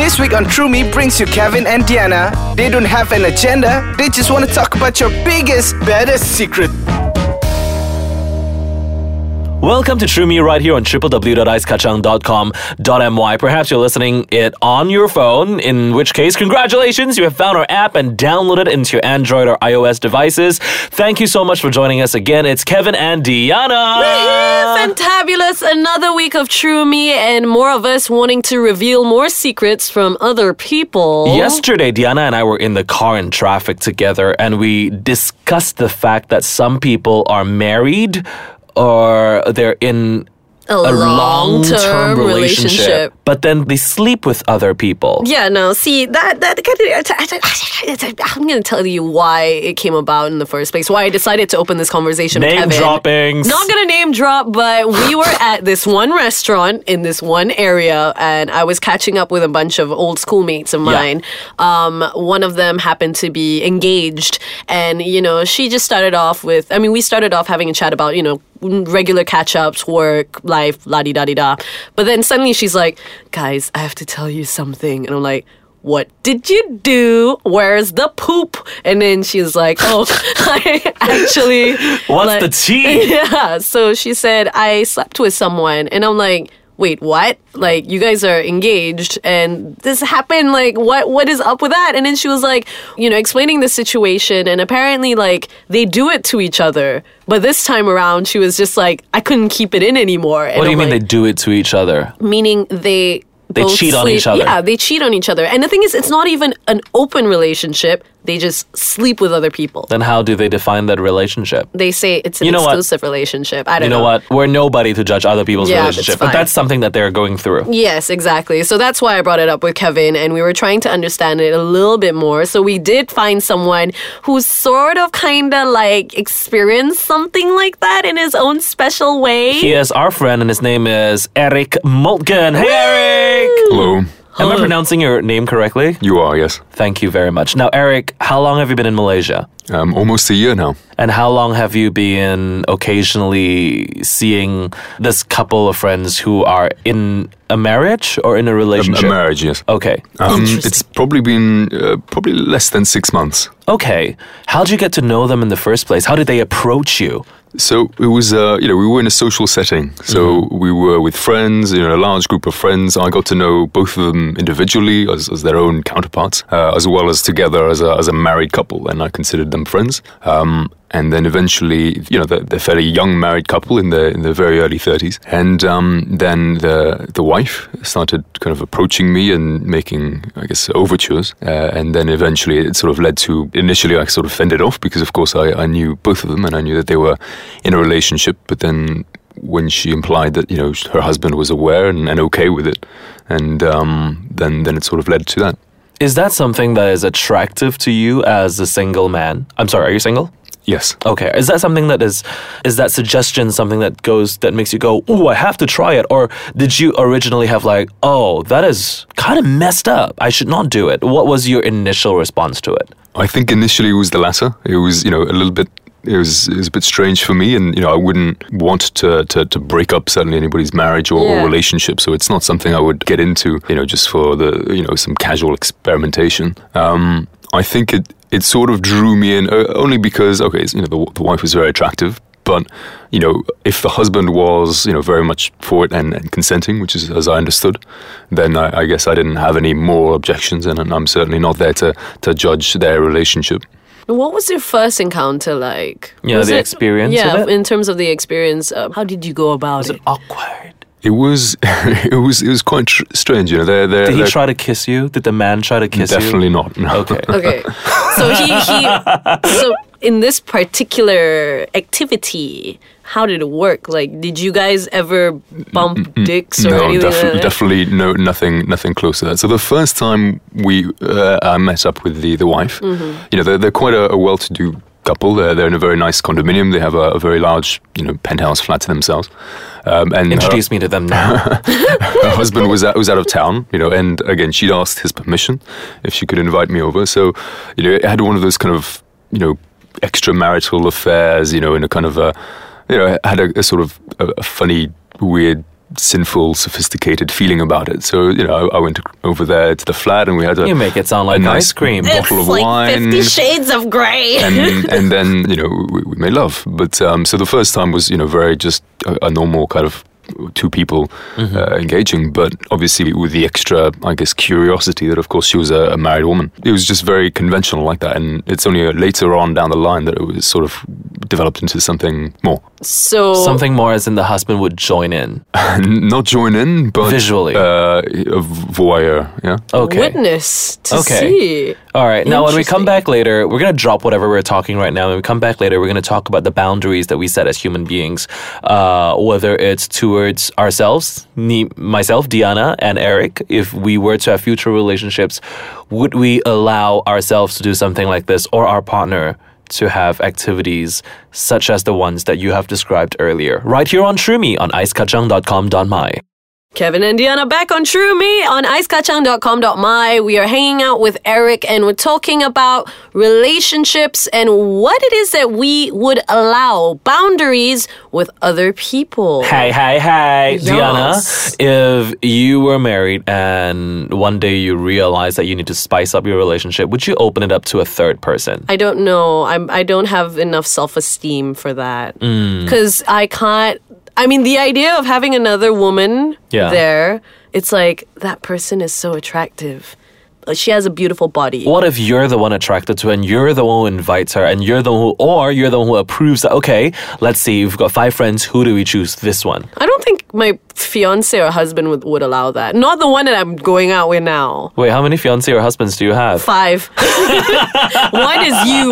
This week on True Me brings you Kevin and Diana. They don't have an agenda, they just want to talk about your biggest, baddest secret. Welcome to True Me right here on www.icekachang.com.my. Perhaps you're listening it on your phone, in which case, congratulations, you have found our app and downloaded it into your Android or iOS devices. Thank you so much for joining us again. It's Kevin and Diana. We're Fantabulous! Another week of True Me and more of us wanting to reveal more secrets from other people. Yesterday, Diana and I were in the car in traffic together, and we discussed the fact that some people are married or they're in A long-term relationship. but then they sleep with other people. Yeah, no, see, that, that, I'm gonna tell you why it came about in the first place, why I decided to open this conversation Name with Kevin. droppings. Not gonna name drop, but we were at this one restaurant in this one area, and I was catching up with a bunch of old schoolmates of mine. Yeah. mine. Um, one of them happened to be engaged, and you know, she just started off with. I mean, we started off having a chat about you know regular catch ups, work, life, la di da di da. But then suddenly she's like, "Guys, I have to tell you something," and I'm like. What did you do? Where's the poop? And then she's like, "Oh, I actually." What's like- the tea? yeah. So she said, I slept with someone. And I'm like, wait, what? Like, you guys are engaged and this happened. Like, what, what is up with that? And then she was like, you know, explaining the situation. And apparently, like, they do it to each other. But this time around, she was just like, I couldn't keep it in anymore. And What do you I'm mean like, they do it to each other? meaning they They cheat on each other. Yeah, they cheat on each other. And the thing is, it's not even an open relationship. They just sleep with other people. Then how do they define that relationship? They say it's an You know what? exclusive relationship. I don't You know what? We're nobody to judge other people's Yeah, that's relationship, but that's something that they're going through. Yes, exactly. So that's why I brought it up with Kevin, and we were trying to understand it a little bit more. So we did find someone who sort of kind of like experienced something like that in his own special way. He is our friend, and his name is Eric Moltgen. Hey, Eric! Hello. Am I pronouncing your name correctly? You are, yes. Thank you very much. Now, Eric, how long have you been in Malaysia? Um, almost a year now. And how long have you been occasionally seeing this couple of friends who are in a marriage or in a A, a relationship? marriage, yes. Okay. Um, Interesting. it's probably been uh, probably less than six months. Okay. How'd you get to know them in the first place? How did they approach you? So it was, uh, you know, we were in a social setting. So we were with friends, you know, a large group of friends. I got to know both of them individually as, as their own counterparts, uh, as well as together as a, as a married couple, and I considered them friends. Um, and then eventually, you know, they're a fairly young married couple in the in the very early thirties. And um, then the the wife started kind of approaching me and making, I guess, overtures. Uh, and then eventually, it sort of led to. Initially, I sort of fended off because, of course, I, I knew both of them and I knew that they were in a relationship. But then when she implied that you know her husband was aware and, and okay with it, and um, then then it sort of led to that. Is that something that is attractive to you as a single man? I'm sorry, are you single? Yes. Okay. Is that something that is is that suggestion something that goes that makes you go, "Oh, I have to try it," or did you originally have like, "Oh, that is kind of messed up. I should not do it." What was your initial response to it? I think initially it was the latter. It was, you know, a little bit. It was, it was a bit strange for me, and you know, I wouldn't want to to, to break up certainly anybody's marriage or, Yeah. or relationship. So it's not something I would get into, you know, just for the you know some casual experimentation. Um, I think it it sort of drew me in uh, only because okay, you know, the, the wife was very attractive, but you know, if the husband was you know very much for it and, and consenting, which is as I understood, then I, I guess I didn't have any more objections, and, and I'm certainly not there to to judge their relationship. What was your first encounter like? Yeah, Was the it- experience Yeah, of it? in terms of the experience, uh, how did you go about Was it? Awkward. It was it was it was quite tr- strange, you know. They're, they're, Did he they're try to kiss you? Did the man try to kiss definitely you? Definitely not. No. Okay. Okay, so he, he so in this particular activity, how did it work? Like, did you guys ever bump dicks or no, anything? defi- like definitely no, nothing, nothing close to that. So the first time we uh, I met up with the the wife, Mm-hmm. you know, they're, they're quite a, a well-to-do couple. They're, they're in a very nice condominium. They have a, a very large, you know, penthouse flat to themselves. Um, and her- Introduce me to them now. her husband was out, was out of town, you know, and again, she'd asked his permission if she could invite me over. So, you know, it had one of those kind of, you know, extramarital affairs, you know, in a kind of a, you know, had a, a sort of a, a funny, weird sinful, sophisticated feeling about it. So you know, I, I went over there to the flat, and we had a You make it sound a like nice ice cream. bottle of like wine. Fifty Shades of Grey. and and then you know we, we made love. But um, so the first time was you know very just a, a normal kind of two people Mm-hmm. uh, engaging, but obviously with the extra, I guess, curiosity that of course she was a, a married woman. It was just very conventional like that, and it's only uh, later on down the line that it was sort of developed into something more. So Something more as in the husband would join in. Not join in, but Visually. uh, a voyeur. Yeah. Okay. witness to Okay. see. All right. Now, when we come back later, we're going to drop whatever we're talking right now. When we come back later, we're going to talk about the boundaries that we set as human beings, uh, whether it's towards ourselves, me, myself, Diana, and Eric. If we were to have future relationships, would we allow ourselves to do something like this or our partner? To have activities such as the ones that you have described earlier, right here on True Me on icekachang.com.my. Kevin and Diana back on True Me on icekachang.com.my. We are hanging out with Eric and we're talking about relationships and what it is that we would allow boundaries with other people. Hey, hey, hey, Diana. If you were married and one day you realize that you need to spice up your relationship, would you open it up to a third person? I don't know. I'm I don't have enough self-esteem for that. Mm. Cuz I can't I mean the idea of having another woman Yeah. there, it's like that person is so attractive. Uh, She has a beautiful body. What if you're the one attracted to her and you're the one who invites her and you're the one who, or you're the one who approves that, okay, let's see, we've got five friends, who do we choose? This one. I don't think my fiance or husband would, would allow that. Not the one that I'm going out with now. Wait, how many fiancé or husbands do you have? Five. one is you.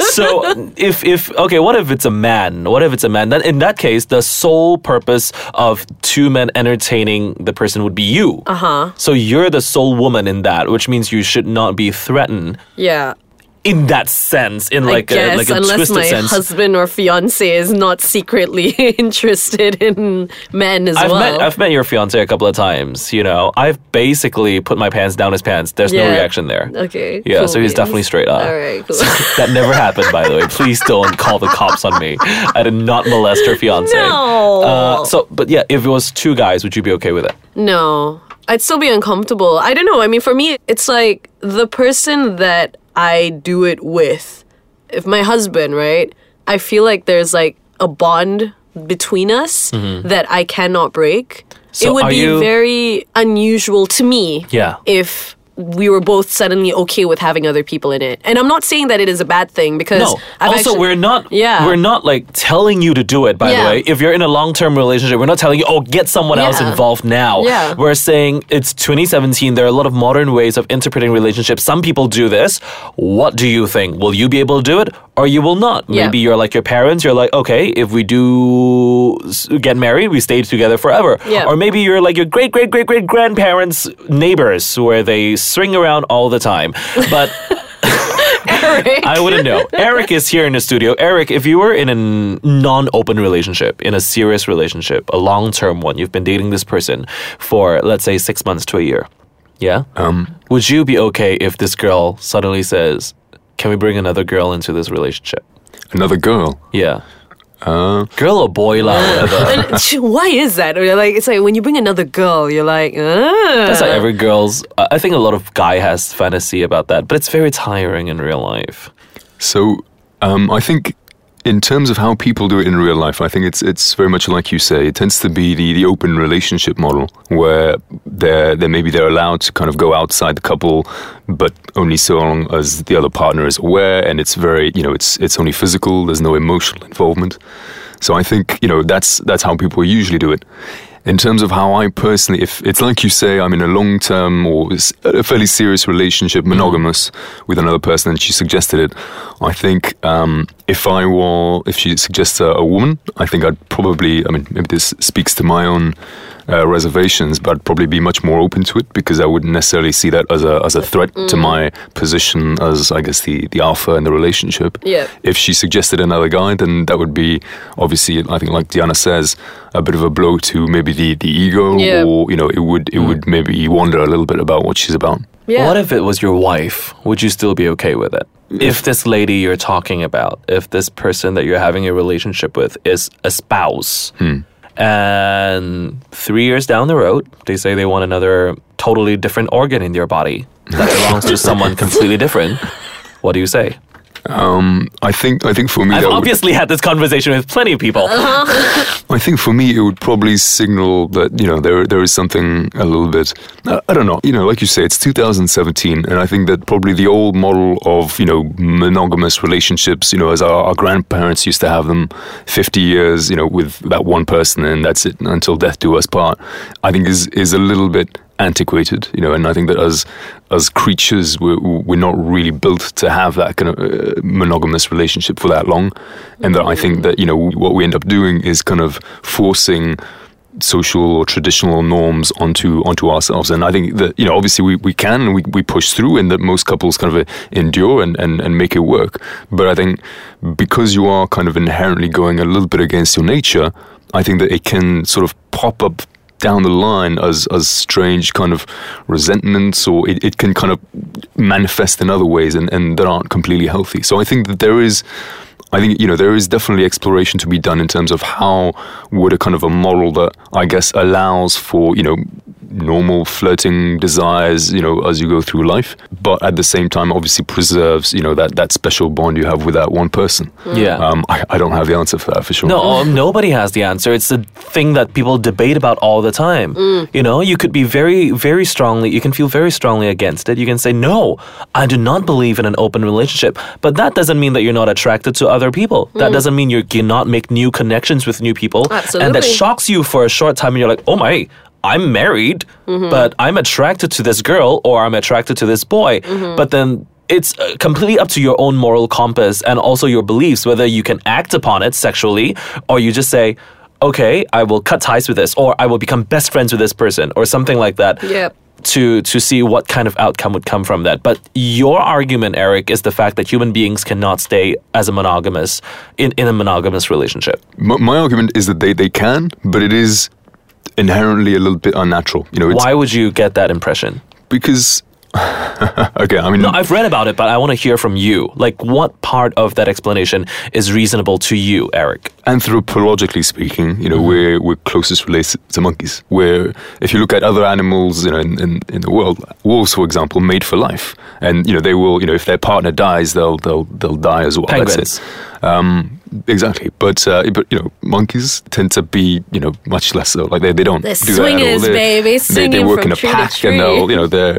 so if if okay, what if it's a man? What if it's a man? Then in that case, the sole purpose of two men entertaining the person would be you. Uh huh. So you're the sole woman in that, which means you should not be threatened Yeah. In that sense, in like I guess a like a unless twisted my sense. husband or fiance is not secretly interested in men as I've well. met I've met your fiance a couple of times. You know, I've basically put my pants down his pants. There's no reaction there. okay. Yeah, cool so he's definitely straight up. All right. Cool. that never happened, by the way. Please don't call the cops on me. I did not molest her fiance. No. Uh, so, but yeah, if it was two guys, would you be okay with it? No, I'd still be uncomfortable. I don't know. I mean, for me, it's like the person that I do it with. If my husband, right? I feel like there's like a bond between us that I cannot break. Mm-hmm. So it would be you- very unusual to me Yeah. if we were both suddenly okay with having other people in it. And I'm not saying that it is a bad thing because No. I've also, actually- we're not. Yeah. We're not like telling you to do it. By Yeah. the way, if you're in a long-term relationship, we're not telling you, oh, get someone else involved now. Yeah. We're saying it's 2017. There are a lot of modern ways of interpreting relationships. Some people do this. What do you think? Will you be able to do it, or you will not? Yeah. Maybe you're like your parents. You're like, okay, if we do get married, we stay together forever. Yeah. Or maybe you're like your great, great, great, great grandparents' neighbors, where they swing around all the time. But. Eric. I wouldn't know. Eric is here in the studio. Eric, if you were in a non-open relationship, in a serious relationship, a long-term one, you've been dating this person for let's say six months to a year, yeah. Um, Would you be okay if this girl suddenly says, "Can we bring another girl into this relationship?" another girl. Yeah, Uh, girl or boy, lah, whatever. And sh- why is that? Or like it's like when you bring another girl, you're like, ah. That's like every girl's. uh, I think a lot of guy has fantasy about that, but it's very tiring in real life. So um, I think in terms of how people do it in real life, I think it's it's very much like you say. It tends to be the, the open relationship model where they're, they maybe they're allowed to kind of go outside the couple, but only so long as the other partner is aware, and it's very you know it's it's only physical. There's no emotional involvement. So I think you know that's that's how people usually do it. In terms of how I personally, if it's like you say, I'm in a long term or a fairly serious relationship, monogamous with another person, and she suggested it, I think um, if I were, if she suggests a, a woman, I think I'd probably, I mean, maybe this speaks to my own uh, reservations, but I'd probably be much more open to it because I wouldn't necessarily see that as a as a threat to my position as, I guess, the the alpha in the relationship. Yeah. If she suggested another guy, then that would be obviously, I think, like Diana says, a bit of a blow to maybe the, the ego, Yeah. or you know, it would it would maybe wonder a little bit about what she's about. yeah. What if it was your wife? Would you still be okay with it? If this lady you're talking about, if this person that you're having a relationship with is a spouse, and three years down the road, they say they want another totally different organ in their body that belongs to someone completely different. What do you say? Um, I think I think for me I've that would- obviously had this conversation with plenty of people. I think for me, it would probably signal that you know there there is something a little bit. I, don't know. You know, like you say, it's 2017, and I think that probably the old model of you know monogamous relationships, you know, as our, our grandparents used to have them, 50 years, you know, with that one person, and that's it until death do us part. I think is is a little bit antiquated, you know, and I think that as as creatures, we're, we're not really built to have that kind of uh, monogamous relationship for that long, and that I think that you know what we end up doing is kind of forcing social or traditional norms onto onto ourselves. And i think that you know obviously we, we can we, we push through and that most couples kind of uh, endure and, and, and make it work. But i think because you are kind of inherently going a little bit against your nature i think that it can sort of pop up down the line as as strange kind of resentments or it, it can kind of manifest in other ways and, and that aren't completely healthy. So i think that there is I think you know there is definitely exploration to be done in terms of how would a kind of a model that I guess allows for you know normal flirting desires you know as you go through life, but at the same time obviously preserves you know that that special bond you have with that one person. Yeah. Um, I, I don't have the answer for that for sure. No, um, nobody has the answer. It's a thing that people debate about all the time. You know, you could be very, very strongly, you can feel very strongly against it. You can say, no, I do not believe in an open relationship. But that doesn't mean that you're not attracted to other people. That hmm. doesn't mean you cannot make new connections with new people. And that shocks you for a short time and you're like, oh my. I'm married, mm-hmm. but I'm attracted to this girl or I'm attracted to this boy. Mm-hmm. But then it's uh, completely up to your own moral compass and also your beliefs whether you can act upon it sexually or you just say okay i will cut ties with this or i will become best friends with this person or something like that Yep. To to see what kind of outcome would come from that. But your argument eric is the fact that human beings cannot stay as a monogamous in, in a monogamous relationship. My, my argument is that they, they can, but it is inherently a little bit unnatural. You know, why would you get that impression? Because okay, I mean, no i've read about it but i want to hear from you like what part of that explanation is reasonable to you eric anthropologically speaking, you know, Mm-hmm. we're we're closest related to monkeys. Where if you look at other animals, you know, in, in, in the world, wolves, for example, made for life, and you know, they will, you know, if their partner dies, they'll they'll they'll die as well. Penguins. That's it. Um, exactly, but uh, but you know, monkeys tend to be, you know, much less so. Like they, they don't They're do that at all. swingers, They're- baby, They, they swinging work from in a tree to pack, and they'll, you know, they're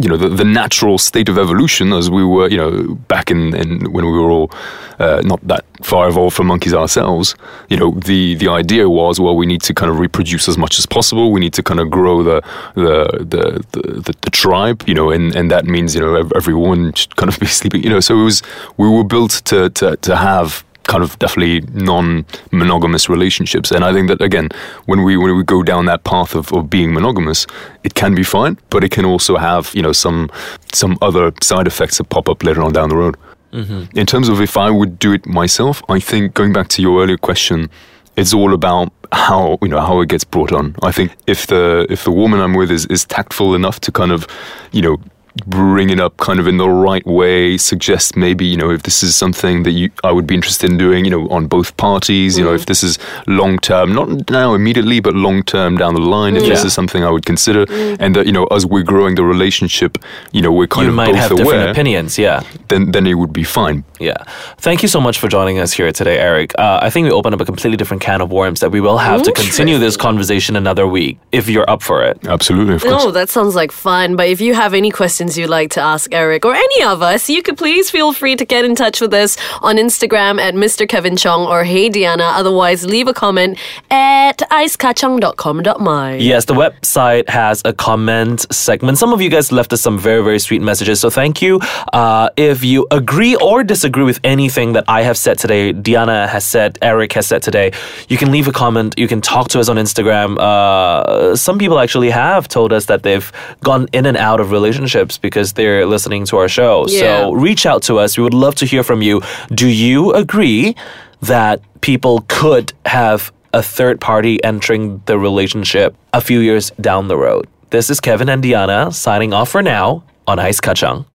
you know the, the natural state of evolution as we were you know back in, in when we were all uh, not that far evolved from monkeys ourselves you know the the idea was well we need to kind of reproduce as much as possible. We need to kind of grow the the the, the, the, the tribe you know and, and that means you know ev- every woman should kind of be sleeping you know. So it was we were built to to, to have kind of definitely non-monogamous relationships. And i think that again when we when we go down that path of, of being monogamous it can be fine but it can also have you know some some other side effects that pop up later on down the road. Mm-hmm. In terms of if i would do it myself i think going back to your earlier question it's all about how you know how it gets brought on. I think if the if the woman i'm with is, is tactful enough to kind of you know bring it up kind of in the right way suggest maybe you know if this is something that you I would be interested in doing you know on both parties you know if mm. this is long term not now immediately but long term down the line if this is something I would consider. Mm. And that you know as we're growing the relationship you know we're kind you of might both have aware different opinions yeah. then then it would be fine Yeah. Thank you so much for joining us here today, Eric. Uh, I think we opened up a completely different can of worms that we will have to continue this conversation another week if you're up for it. absolutely of course Oh, that sounds like fun. But if you have any questions you'd like to ask Eric or any of us, you could please feel free to get in touch with us on Instagram at Mr. Kevin Chong or Hey Diana. Otherwise, leave a comment at icekachang.com.my. Yes, the website has a comment segment. Some of you guys left us some very, very sweet messages, so thank you. Uh, if you agree or disagree with anything that I have said today, Diana has said, Eric has said today, you can leave a comment. You can talk to us on Instagram. Uh, some people actually have told us that they've gone in and out of relationships because they're listening to our show. Yeah. So reach out to us. We would love to hear from you. Do you agree that people could have a third party entering the relationship a few years down the road? This is Kevin and Diana signing off for now on Ice Kachang.